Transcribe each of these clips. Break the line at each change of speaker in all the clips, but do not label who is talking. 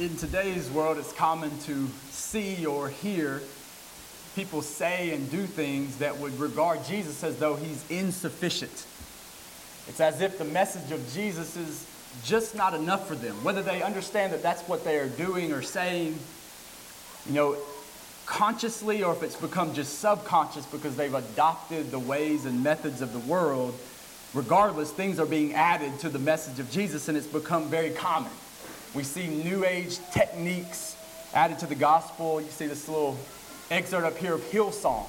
in today's world, it's common to see or hear people say and do things that would regard Jesus as though he's insufficient. It's as if the message of Jesus is just not enough for them, whether they understand that that's what they are doing or saying, you know, consciously or if it's become just subconscious because they've adopted the ways and methods of the world. Regardless, things are being added to the message of Jesus and it's become very common. We see New Age techniques added to the gospel. You see this little excerpt up here of Hillsong.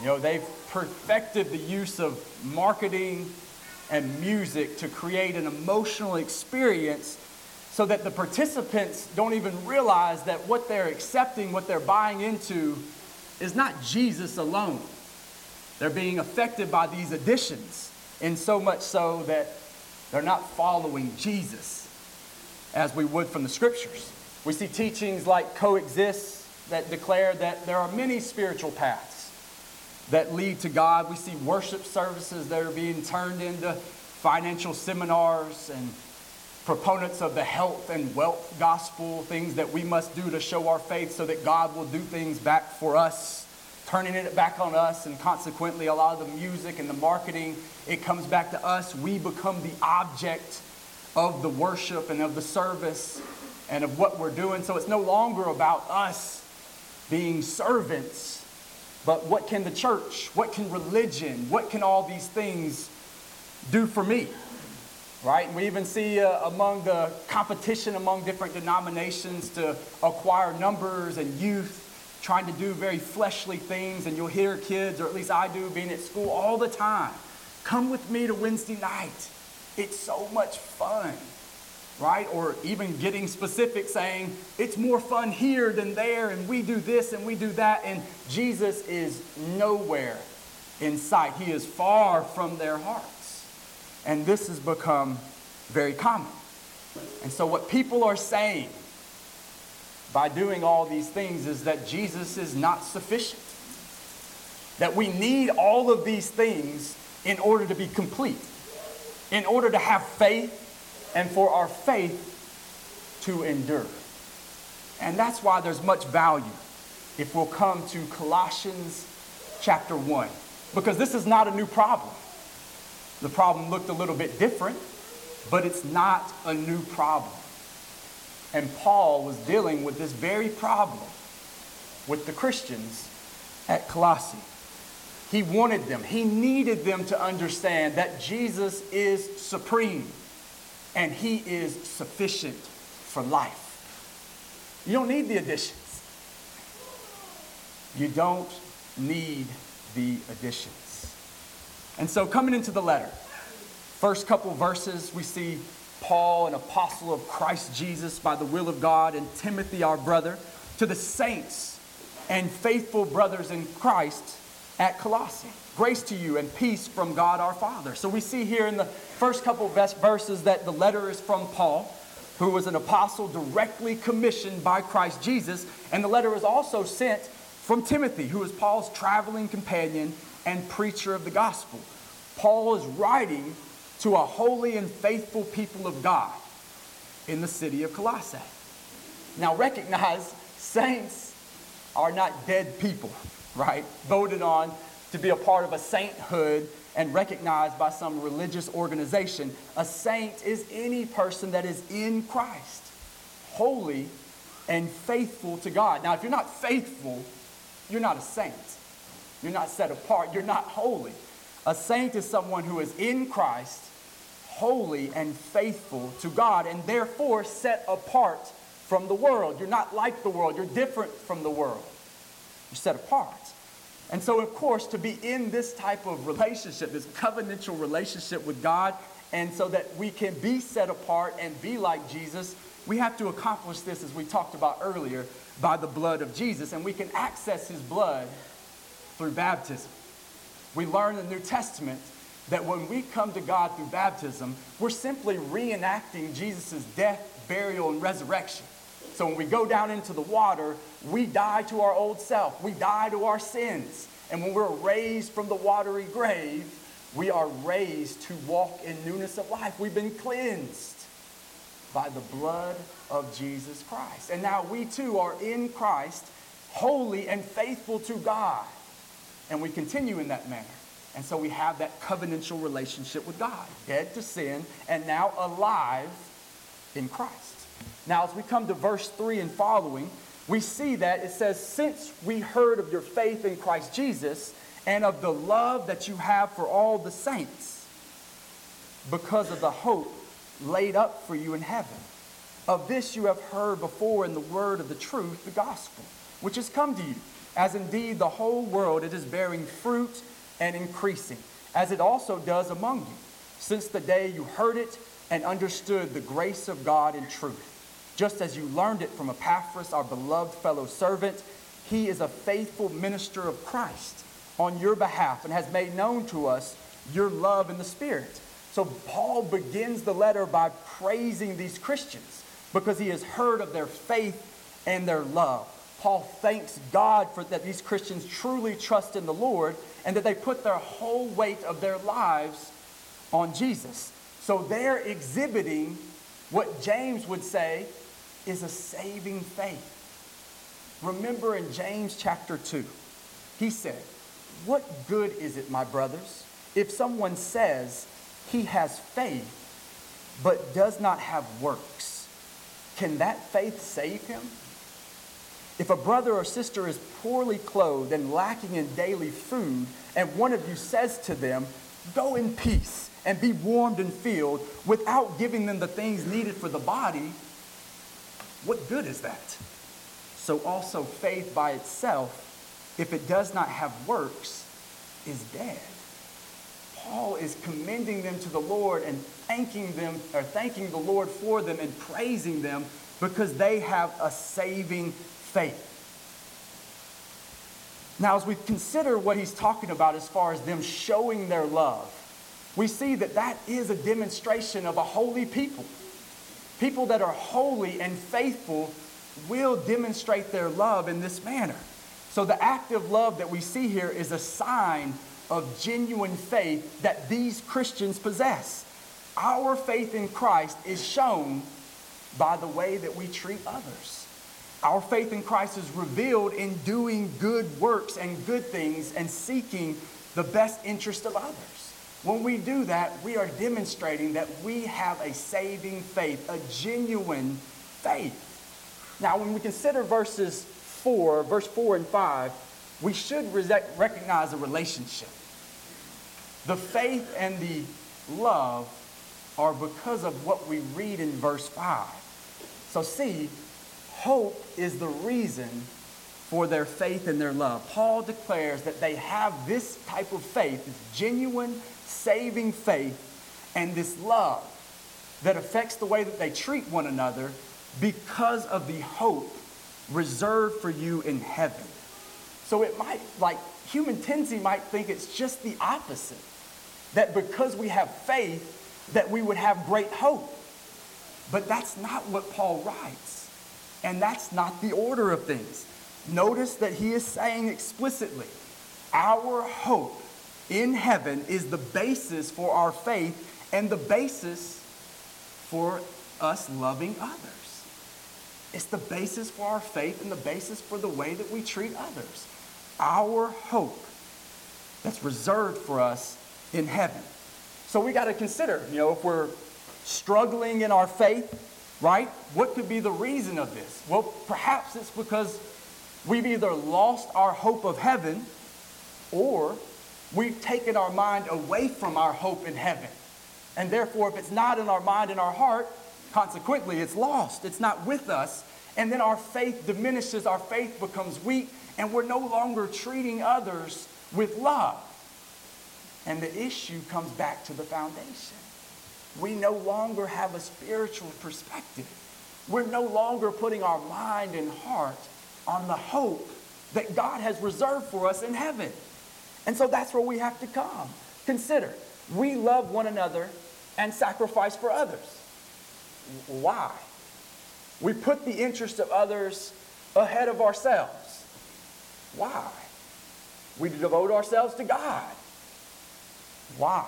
You know, they've perfected the use of marketing and music to create an emotional experience so that the participants don't even realize that what they're accepting, what they're buying into, is not Jesus alone. They're being affected by these additions, and so much so that they're not following Jesus as we would from the scriptures. We see teachings like coexist that declare that there are many spiritual paths that lead to God. We see worship services that are being turned into financial seminars and proponents of the health and wealth gospel, things that we must do to show our faith so that God will do things back for us, turning it back on us, and consequently, a lot of the music and the marketing, it comes back to us. We become the object of the worship and of the service and of what we're doing. So it's no longer about us being servants, but what can the church, what can religion, what can all these things do for me? Right? And we even see uh, among the competition among different denominations to acquire numbers and youth trying to do very fleshly things. And you'll hear kids, or at least I do, being at school all the time. Come with me to Wednesday night. It's so much fun, right? Or even getting specific, saying, it's more fun here than there, and we do this and we do that, and Jesus is nowhere in sight. He is far from their hearts. And this has become very common. And so, what people are saying by doing all these things is that Jesus is not sufficient. That we need all of these things in order to be complete in order to have faith and for our faith to endure. And that's why there's much value if we'll come to Colossians chapter 1, because this is not a new problem. The problem looked a little bit different, but it's not a new problem. And Paul was dealing with this very problem with the Christians at Colossae. He wanted them, he needed them to understand that Jesus is supreme and he is sufficient for life. You don't need the additions. You don't need the additions. And so, coming into the letter, first couple verses, we see Paul, an apostle of Christ Jesus by the will of God, and Timothy, our brother, to the saints and faithful brothers in Christ at Colossae. Grace to you and peace from God our Father. So we see here in the first couple of verses that the letter is from Paul, who was an apostle directly commissioned by Christ Jesus. And the letter is also sent from Timothy, who is Paul's traveling companion and preacher of the gospel. Paul is writing to a holy and faithful people of God in the city of Colossae. Now recognize saints are not dead people right? Voted on to be a part of a sainthood and recognized by some religious organization. A saint is any person that is in Christ, holy and faithful to God. Now, if you're not faithful, you're not a saint. You're not set apart. You're not holy. A saint is someone who is in Christ, holy and faithful to God, and therefore set apart from the world. You're not like the world. You're different from the world. You're set apart. And so, of course, to be in this type of relationship, this covenantal relationship with God, and so that we can be set apart and be like Jesus, we have to accomplish this, as we talked about earlier, by the blood of Jesus. And we can access his blood through baptism. We learn in the New Testament that when we come to God through baptism, we're simply reenacting Jesus' death, burial, and resurrection. So when we go down into the water, we die to our old self. We die to our sins. And when we're raised from the watery grave, we are raised to walk in newness of life. We've been cleansed. by the blood of Jesus Christ. And now we too are in Christ, holy and faithful to God. And we continue in that manner. And so we have that covenantal relationship with God, dead to sin and now alive in Christ. Now, as we come to verse 3 and following, we see that it says, Since we heard of your faith in Christ Jesus and of the love that you have for all the saints, because of the hope laid up for you in heaven. Of this you have heard before in the word of the truth, the gospel, which has come to you, as indeed the whole world it is bearing fruit and increasing, as it also does among you, since the day you heard it and understood the grace of God in truth. Just as you learned it from Epaphras, our beloved fellow servant, he is a faithful minister of Christ on your behalf and has made known to us your love in the Spirit. So Paul begins the letter by praising these Christians because he has heard of their faith and their love. Paul thanks God for that these Christians truly trust in the Lord and that they put their whole weight of their lives on Jesus. So they're exhibiting what James would say is a saving faith. Remember in James chapter 2, he said, What good is it, my brothers, if someone says he has faith but does not have works? Can that faith save him? If a brother or sister is poorly clothed and lacking in daily food, and one of you says to them, Go in peace and be warmed and filled, without giving them the things needed for the body, what good is that? So also faith by itself, if it does not have works, is dead. Paul is commending them to the Lord and thanking them or thanking the Lord for them and praising them because they have a saving faith. Now, as we consider what he's talking about as far as them showing their love, we see that that is a demonstration of a holy people. People that are holy and faithful will demonstrate their love in this manner. So, the act of love that we see here is a sign of genuine faith that these Christians possess. Our faith in Christ is shown by the way that we treat others. Our faith in Christ is revealed in doing good works and good things and seeking the best interest of others. When we do that, we are demonstrating that we have a saving faith, a genuine faith. Now, when we consider verses 4, verse 4 and 5, we should recognize a relationship. The faith and the love are because of what we read in verse 5. So, see, hope is the reason for their faith and their love. Paul declares that they have this type of faith, this genuine, saving faith, and this love that affects the way that they treat one another because of the hope reserved for you in heaven. So it might, like, human tendency might think it's just the opposite. That because we have faith, that we would have great hope. But that's not what Paul writes. And that's not the order of things. Notice that he is saying explicitly, our hope in heaven is the basis for our faith and the basis for us loving others. It's the basis for our faith and the basis for the way that we treat others. Our hope that's reserved for us in heaven. So we got to consider, you know, if we're struggling in our faith, right? What could be the reason of this? Well, perhaps it's because we've either lost our hope of heaven or we've taken our mind away from our hope in heaven. And therefore, if it's not in our mind and our heart, consequently, it's lost. It's not with us. And then our faith diminishes, our faith becomes weak, and we're no longer treating others with love. And the issue comes back to the foundation. We no longer have a spiritual perspective. We're no longer putting our mind and heart on the hope that God has reserved for us in heaven. And so that's where we have to come. Consider, we love one another and sacrifice for others. Why? We put the interest of others ahead of ourselves. Why? We devote ourselves to God. Why?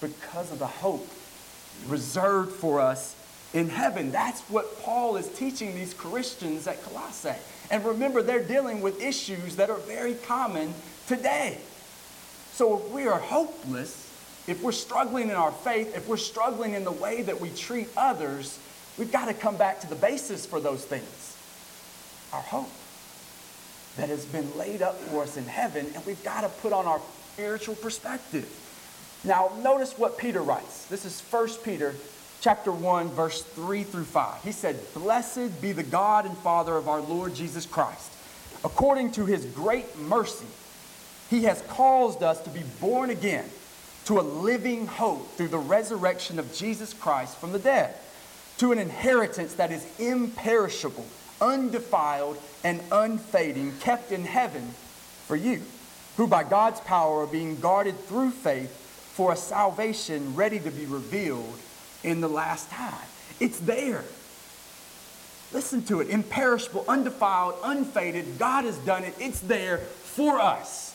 Because of the hope reserved for us in heaven. That's what Paul is teaching these Christians at Colossae. And remember, they're dealing with issues that are very common today. So if we are hopeless, if we're struggling in our faith, if we're struggling in the way that we treat others, we've got to come back to the basis for those things our hope that has been laid up for us in heaven, and we've got to put on our spiritual perspective. Now, notice what Peter writes. This is 1 Peter chapter 1, verse 3 through 5. He said, Blessed be the God and Father of our Lord Jesus Christ. According to his great mercy, he has caused us to be born again to a living hope through the resurrection of Jesus Christ from the dead, to an inheritance that is imperishable, undefiled, and unfading, kept in heaven for you, who by God's power are being guarded through faith for a salvation ready to be revealed in the last time. It's there. Listen to it imperishable, undefiled, unfaded. God has done it. It's there for us.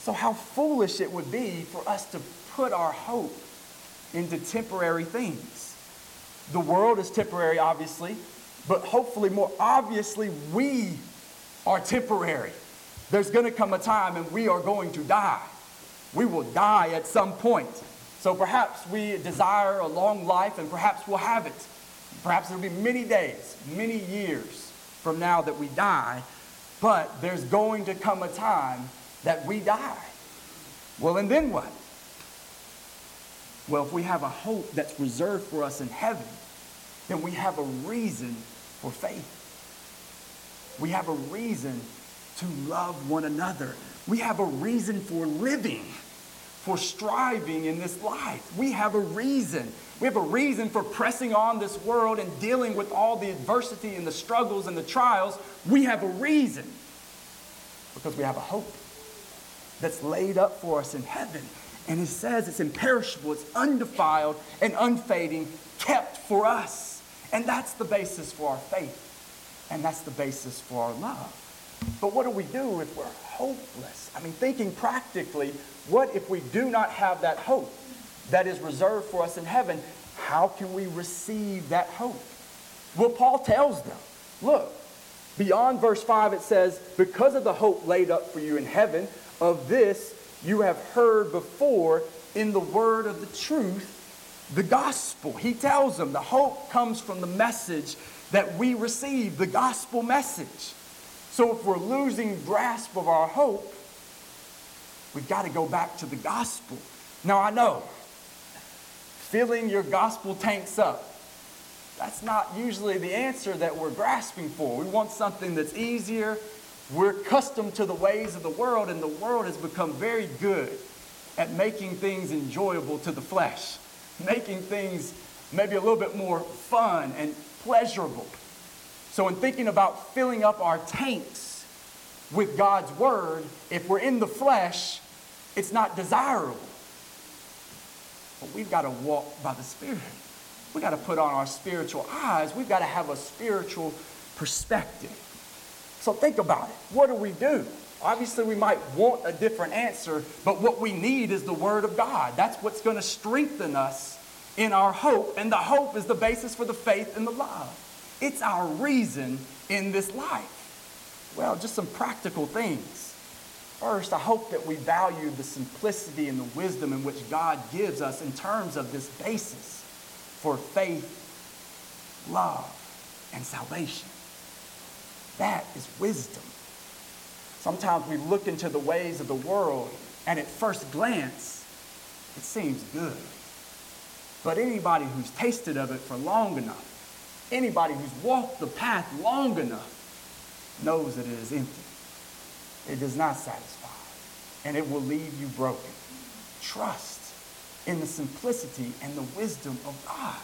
So, how foolish it would be for us to put our hope into temporary things. The world is temporary, obviously, but hopefully, more obviously, we are temporary. There's going to come a time and we are going to die. We will die at some point. So perhaps we desire a long life and perhaps we'll have it. Perhaps it'll be many days, many years from now that we die, but there's going to come a time that we die. Well, and then what? Well, if we have a hope that's reserved for us in heaven, then we have a reason for faith. We have a reason to love one another. We have a reason for living for striving in this life. We have a reason. We have a reason for pressing on this world and dealing with all the adversity and the struggles and the trials. We have a reason because we have a hope that's laid up for us in heaven. And it says it's imperishable, it's undefiled and unfading, kept for us. And that's the basis for our faith. And that's the basis for our love. But what do we do if we're hopeless? I mean, thinking practically, what if we do not have that hope that is reserved for us in heaven? How can we receive that hope? Well, Paul tells them, look, beyond verse 5, it says, Because of the hope laid up for you in heaven, of this you have heard before in the word of the truth, the gospel. He tells them the hope comes from the message that we receive, the gospel message. So if we're losing grasp of our hope, we've got to go back to the gospel. Now I know, filling your gospel tanks up, that's not usually the answer that we're grasping for. We want something that's easier. We're accustomed to the ways of the world, and the world has become very good at making things enjoyable to the flesh, making things maybe a little bit more fun and pleasurable. So, in thinking about filling up our tanks with God's word, if we're in the flesh, it's not desirable. But we've got to walk by the Spirit. We've got to put on our spiritual eyes. We've got to have a spiritual perspective. So, think about it. What do we do? Obviously, we might want a different answer, but what we need is the Word of God. That's what's going to strengthen us in our hope, and the hope is the basis for the faith and the love. It's our reason in this life. Well, just some practical things. First, I hope that we value the simplicity and the wisdom in which God gives us in terms of this basis for faith, love, and salvation. That is wisdom. Sometimes we look into the ways of the world, and at first glance, it seems good. But anybody who's tasted of it for long enough Anybody who's walked the path long enough knows that it is empty. It does not satisfy, and it will leave you broken. Trust in the simplicity and the wisdom of God.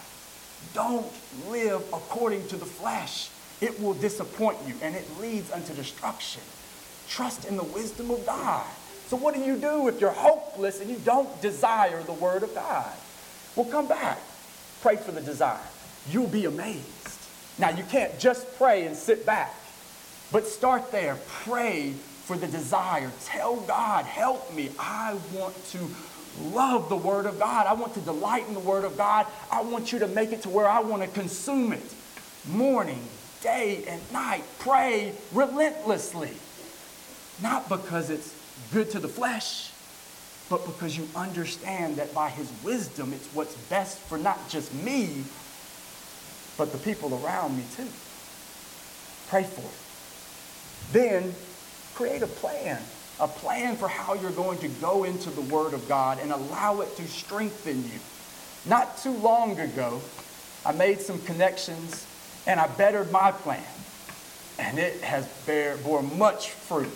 Don't live according to the flesh. It will disappoint you and it leads unto destruction. Trust in the wisdom of God. So, what do you do if you're hopeless and you don't desire the Word of God? Well, come back. Pray for the desire. You'll be amazed. Now, you can't just pray and sit back, but start there. Pray for the desire. Tell God, help me. I want to love the Word of God. I want to delight in the Word of God. I want you to make it to where I want to consume it morning, day, and night. Pray relentlessly. Not because it's good to the flesh, but because you understand that by His wisdom, it's what's best for not just me, but the people around me too. Pray for it. Then create a plan, a plan for how you're going to go into the Word of God and allow it to strengthen you. Not too long ago, I made some connections and I bettered my plan. And it has bear, bore much fruit.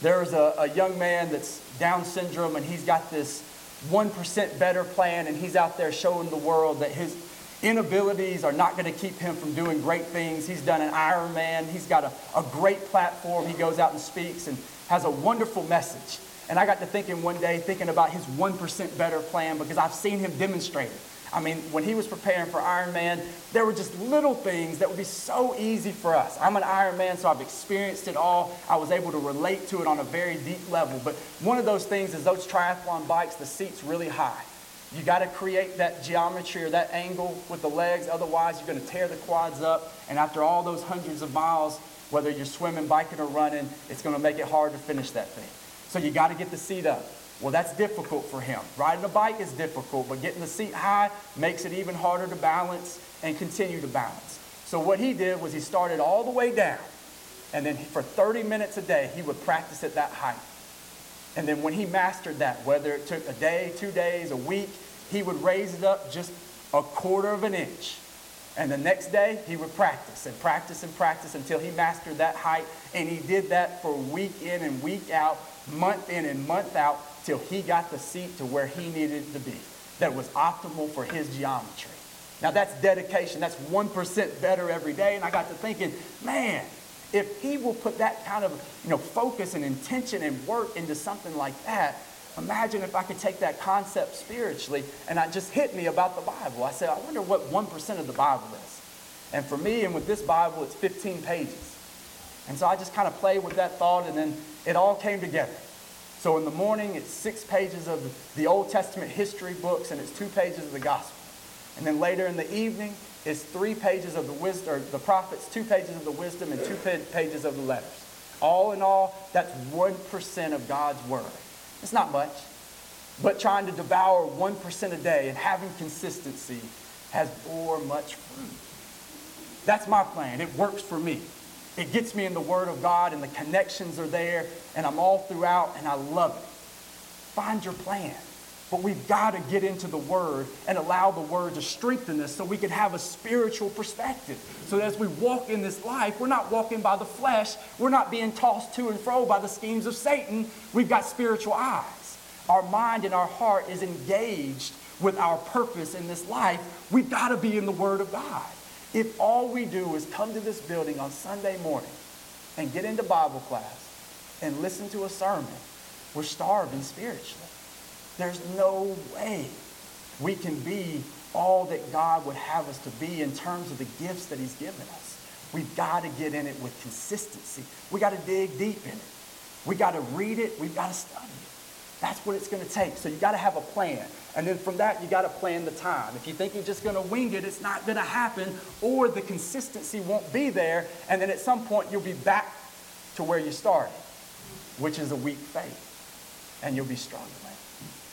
There's a, a young man that's Down syndrome and he's got this 1% better plan and he's out there showing the world that his inabilities are not going to keep him from doing great things. He's done an Ironman. He's got a, a great platform. He goes out and speaks and has a wonderful message. And I got to thinking one day, thinking about his 1% better plan because I've seen him demonstrate it. I mean, when he was preparing for Ironman, there were just little things that would be so easy for us. I'm an Ironman, so I've experienced it all. I was able to relate to it on a very deep level. But one of those things is those triathlon bikes, the seat's really high. You got to create that geometry or that angle with the legs, otherwise, you're going to tear the quads up. And after all those hundreds of miles, whether you're swimming, biking, or running, it's going to make it hard to finish that thing. So you got to get the seat up. Well, that's difficult for him. Riding a bike is difficult, but getting the seat high makes it even harder to balance and continue to balance. So what he did was he started all the way down, and then for 30 minutes a day, he would practice at that height. And then when he mastered that, whether it took a day, two days, a week, he would raise it up just a quarter of an inch. And the next day, he would practice and practice and practice until he mastered that height. And he did that for week in and week out, month in and month out, till he got the seat to where he needed to be, that was optimal for his geometry. Now that's dedication. That's 1% better every day. And I got to thinking, man, if he will put that kind of you know, focus and intention and work into something like that, imagine if I could take that concept spiritually and it just hit me about the Bible. I said, I wonder what 1% of the Bible is. And for me, and with this Bible, it's 15 pages. And so I just kind of played with that thought, and then it all came together. So in the morning, it's six pages of the Old Testament history books, and it's two pages of the gospel. And then later in the evening, it's three pages of the wisdom, or the prophets, two pages of the wisdom, and two pages of the letters. All in all, that's 1% of God's word. It's not much, but trying to devour 1% a day and having consistency has bore much fruit. That's my plan. It works for me. It gets me in the Word of God, and the connections are there, and I'm all throughout, and I love it. Find your plan. But we've got to get into the Word and allow the Word to strengthen us so we can have a spiritual perspective. So as we walk in this life, we're not walking by the flesh, we're not being tossed to and fro by the schemes of Satan. We've got spiritual eyes. Our mind and our heart is engaged with our purpose in this life. We've got to be in the Word of God. If all we do is come to this building on Sunday morning and get into Bible class and listen to a sermon, we're starving spiritually. There's no way we can be all that God would have us to be in terms of the gifts that He's given us. We've got to get in it with consistency. We got to dig deep in it. We got to read it. We've got to study it. That's what it's going to take. So you got to have a plan. And then from that, you got to plan the time. If you think you're just going to wing it, it's not going to happen, or the consistency won't be there. And then at some point, you'll be back to where you started, which is a weak faith. And you'll be struggling.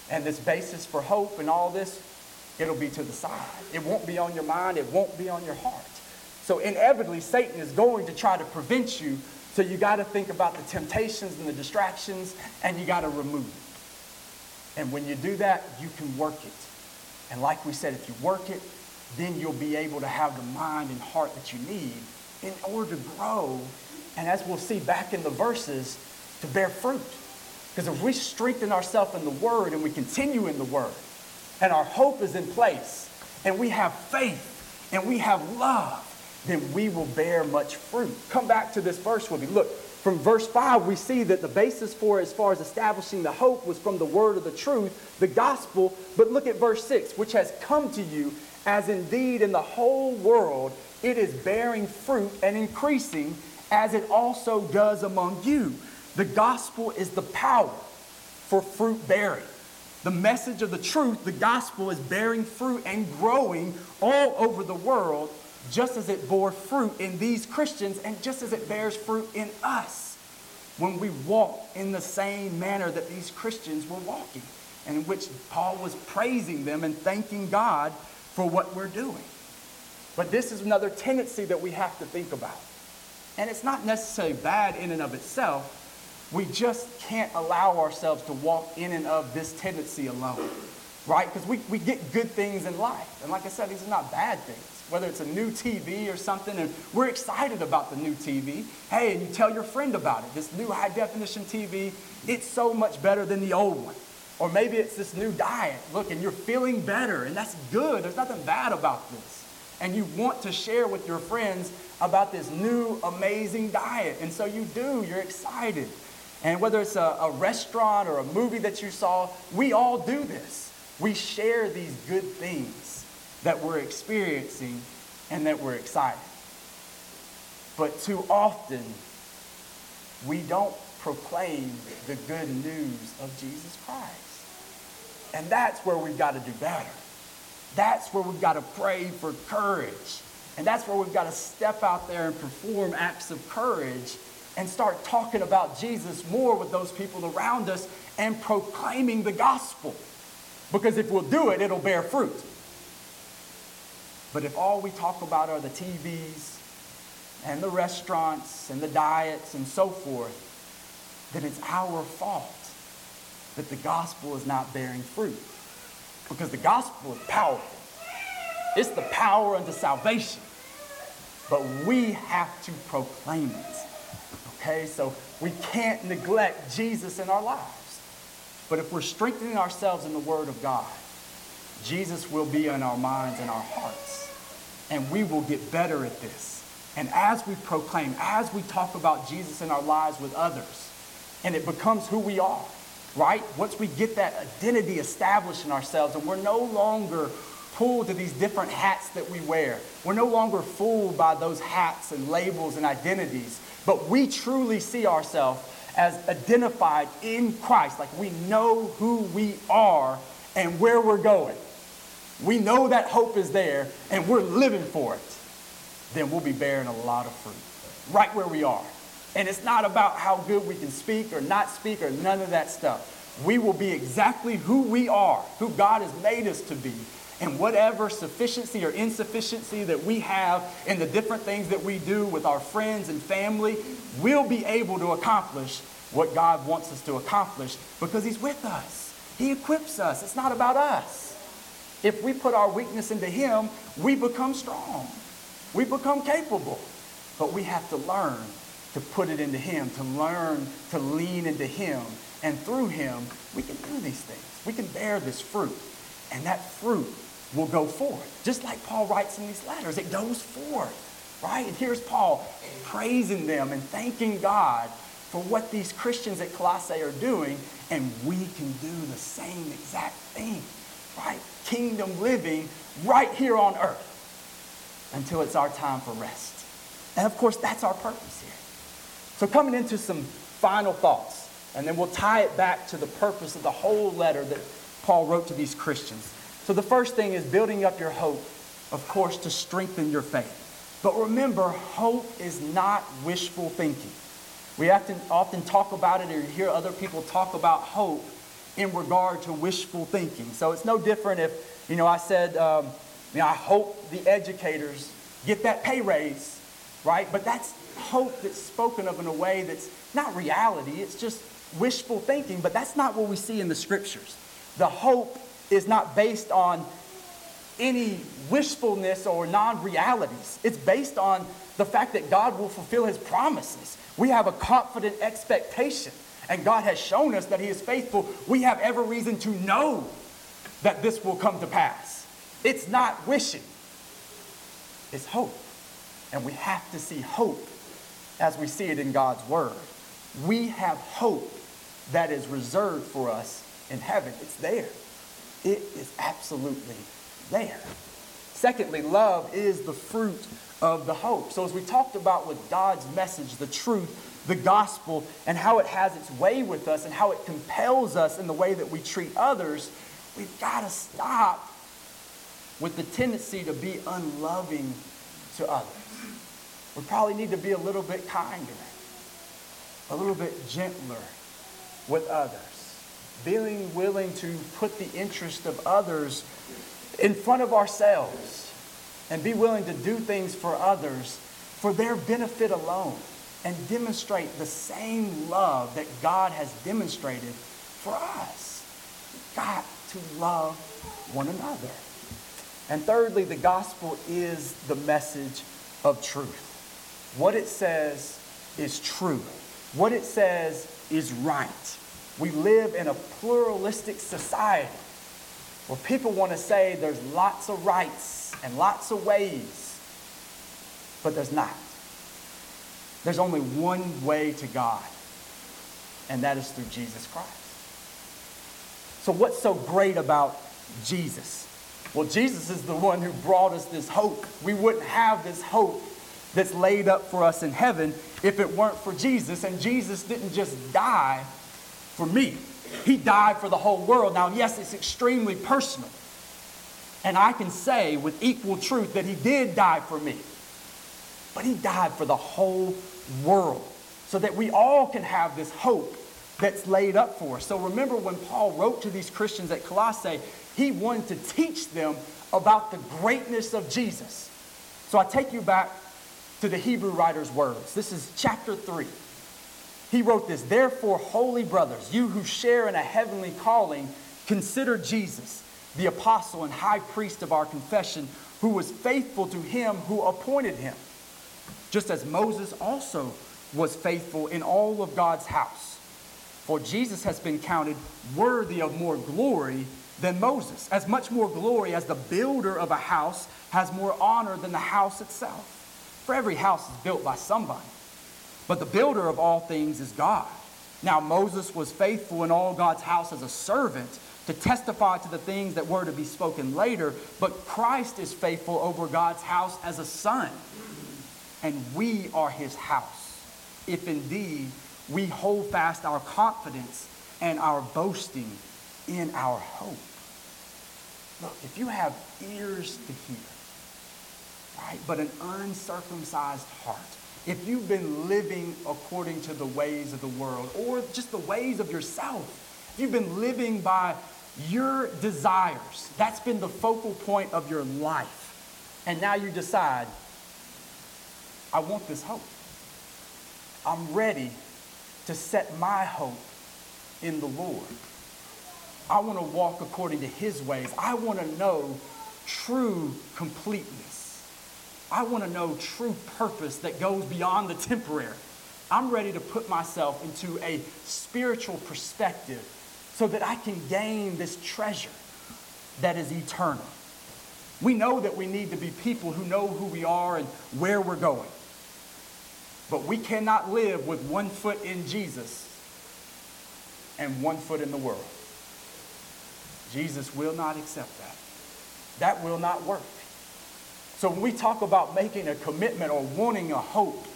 And this basis for hope and all this, it'll be to the side. It won't be on your mind, it won't be on your heart. So inevitably, Satan is going to try to prevent you. So you got to think about the temptations and the distractions, and you got to remove it. And when you do that, you can work it. And like we said, if you work it, then you'll be able to have the mind and heart that you need in order to grow. And as we'll see back in the verses, to bear fruit. Because if we strengthen ourselves in the Word and we continue in the Word, and our hope is in place, and we have faith, and we have love, then we will bear much fruit. Come back to this verse with me. Look, from verse 5, we see that the basis for as far as establishing the hope was from the word of the truth, the gospel. But look at verse 6, which has come to you, as indeed in the whole world it is bearing fruit and increasing, as it also does among you. The gospel is the power for fruit bearing. The message of the truth, the gospel, is bearing fruit and growing all over the world, just as it bore fruit in these Christians and just as it bears fruit in us when we walk in the same manner that these Christians were walking, and in which Paul was praising them and thanking God for what we're doing. But this is another tendency that we have to think about. And it's not necessarily bad in and of itself. We just can't allow ourselves to walk in and of this tendency alone, right? Because we, we get good things in life. And like I said, these are not bad things. Whether it's a new TV or something, and we're excited about the new TV. Hey, and you tell your friend about it. This new high definition TV, it's so much better than the old one. Or maybe it's this new diet. Look, and you're feeling better, and that's good. There's nothing bad about this. And you want to share with your friends about this new amazing diet. And so you do, you're excited. And whether it's a, a, restaurant or a movie that you saw, we all do this. We share these good things that we're experiencing and that we're excited. But too often, we don't proclaim the good news of Jesus Christ. And that's where we've got to do better. That's where we've got to pray for courage. And that's where we've got to step out there and perform acts of courage and start talking about Jesus more with those people around us and proclaiming the gospel. Because if we'll do it, it'll bear fruit. But if all we talk about are the TVs and the restaurants and the diets and so forth, then it's our fault that the gospel is not bearing fruit. Because the gospel is powerful. It's the power unto salvation. But we have to proclaim it. Okay, so we can't neglect Jesus in our lives. But if we're strengthening ourselves in the Word of God, Jesus will be in our minds and our hearts. And we will get better at this. And as we proclaim, as we talk about Jesus in our lives with others, and it becomes who we are, right? Once we get that identity established in ourselves and we're no longer pulled to these different hats that we wear, we're no longer fooled by those hats and labels and identities, but we truly see ourselves as identified in Christ, like we know who we are and where we're going. We know that hope is there and we're living for it. Then we'll be bearing a lot of fruit right where we are. And it's not about how good we can speak or not speak or none of that stuff. We will be exactly who we are, who God has made us to be. And whatever sufficiency or insufficiency that we have in the different things that we do with our friends and family, we'll be able to accomplish what God wants us to accomplish because He's with us. He equips us. It's not about us. If we put our weakness into Him, we become strong. We become capable. But we have to learn to put it into Him, to learn to lean into Him. And through Him, we can do these things. We can bear this fruit. And that fruit will go forth. Just like Paul writes in these letters, it goes forth, right? And here's Paul praising them and thanking God for what these Christians at Colossae are doing. And we can do the same exact thing, right? Kingdom living right here on earth until it's our time for rest. And of course, that's our purpose here. So, coming into some final thoughts, and then we'll tie it back to the purpose of the whole letter that Paul wrote to these Christians. So, the first thing is building up your hope, of course, to strengthen your faith. But remember, hope is not wishful thinking. We often, often talk about it or hear other people talk about hope in regard to wishful thinking. So it's no different if, you know, I said, um, you know, I hope the educators get that pay raise, right? But that's hope that's spoken of in a way that's not reality, it's just wishful thinking, but that's not what we see in the scriptures. The hope is not based on any wishfulness or non realities, it's based on the fact that God will fulfill his promises. We have a confident expectation, and God has shown us that he is faithful. We have every reason to know that this will come to pass. It's not wishing, it's hope. And we have to see hope as we see it in God's Word. We have hope that is reserved for us in heaven. It's there, it is absolutely there. Secondly, love is the fruit of the hope. So, as we talked about with God's message, the truth, the gospel, and how it has its way with us and how it compels us in the way that we treat others, we've got to stop with the tendency to be unloving to others. We probably need to be a little bit kinder, a little bit gentler with others, being willing to put the interest of others in front of ourselves and be willing to do things for others for their benefit alone and demonstrate the same love that God has demonstrated for us. We've got to love one another. And thirdly, the gospel is the message of truth. What it says is true. What it says is right. We live in a pluralistic society where people want to say there's lots of rights and lots of ways, but there's not. There's only one way to God, and that is through Jesus Christ. So, what's so great about Jesus? Well, Jesus is the one who brought us this hope. We wouldn't have this hope that's laid up for us in heaven if it weren't for Jesus. And Jesus didn't just die for me, He died for the whole world. Now, yes, it's extremely personal. And I can say with equal truth that He did die for me. But He died for the whole world so that we all can have this hope that's laid up for us. So remember when Paul wrote to these Christians at Colossae, he wanted to teach them about the greatness of Jesus. So I take you back to the Hebrew writer's words. This is chapter 3. He wrote this Therefore, holy brothers, you who share in a heavenly calling, consider Jesus, the apostle and high priest of our confession, who was faithful to him who appointed him, just as Moses also was faithful in all of God's house. For Jesus has been counted worthy of more glory than Moses, as much more glory as the builder of a house has more honor than the house itself. For every house is built by somebody, but the builder of all things is God. Now, Moses was faithful in all God's house as a servant to testify to the things that were to be spoken later, but Christ is faithful over God's house as a son. And we are his house, if indeed we hold fast our confidence and our boasting in our hope. Look, if you have ears to hear, right, but an uncircumcised heart, if you've been living according to the ways of the world or just the ways of yourself, if you've been living by your desires, that's been the focal point of your life, and now you decide, I want this hope. I'm ready to set my hope in the Lord. I want to walk according to his ways. I want to know true completeness. I want to know true purpose that goes beyond the temporary. I'm ready to put myself into a spiritual perspective so that I can gain this treasure that is eternal. We know that we need to be people who know who we are and where we're going. But we cannot live with one foot in Jesus and one foot in the world. Jesus will not accept that. That will not work. So when we talk about making a commitment or wanting a hope,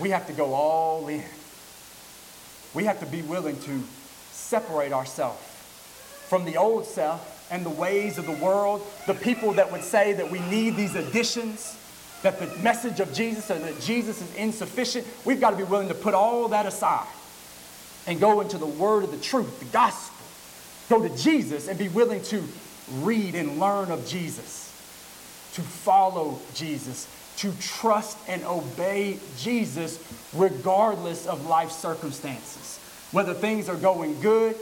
we have to go all in. We have to be willing to separate ourselves from the old self and the ways of the world, the people that would say that we need these additions, that the message of Jesus or that Jesus is insufficient. We've got to be willing to put all that aside and go into the word of the truth, the gospel go to Jesus and be willing to read and learn of Jesus, to follow Jesus, to trust and obey Jesus regardless of life circumstances. Whether things are going good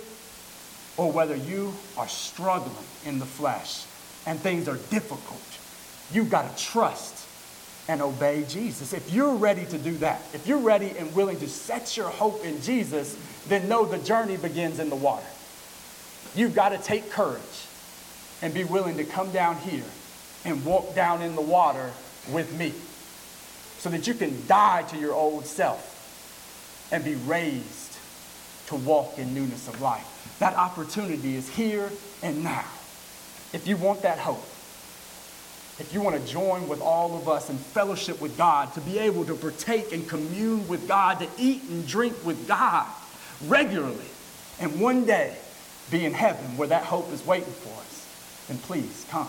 or whether you are struggling in the flesh and things are difficult, you've got to trust and obey Jesus. If you're ready to do that, if you're ready and willing to set your hope in Jesus, then know the journey begins in the water. You've got to take courage and be willing to come down here and walk down in the water with me so that you can die to your old self and be raised to walk in newness of life. That opportunity is here and now. If you want that hope, if you want to join with all of us in fellowship with God, to be able to partake and commune with God, to eat and drink with God regularly, and one day be in heaven where that hope is waiting for us, then please come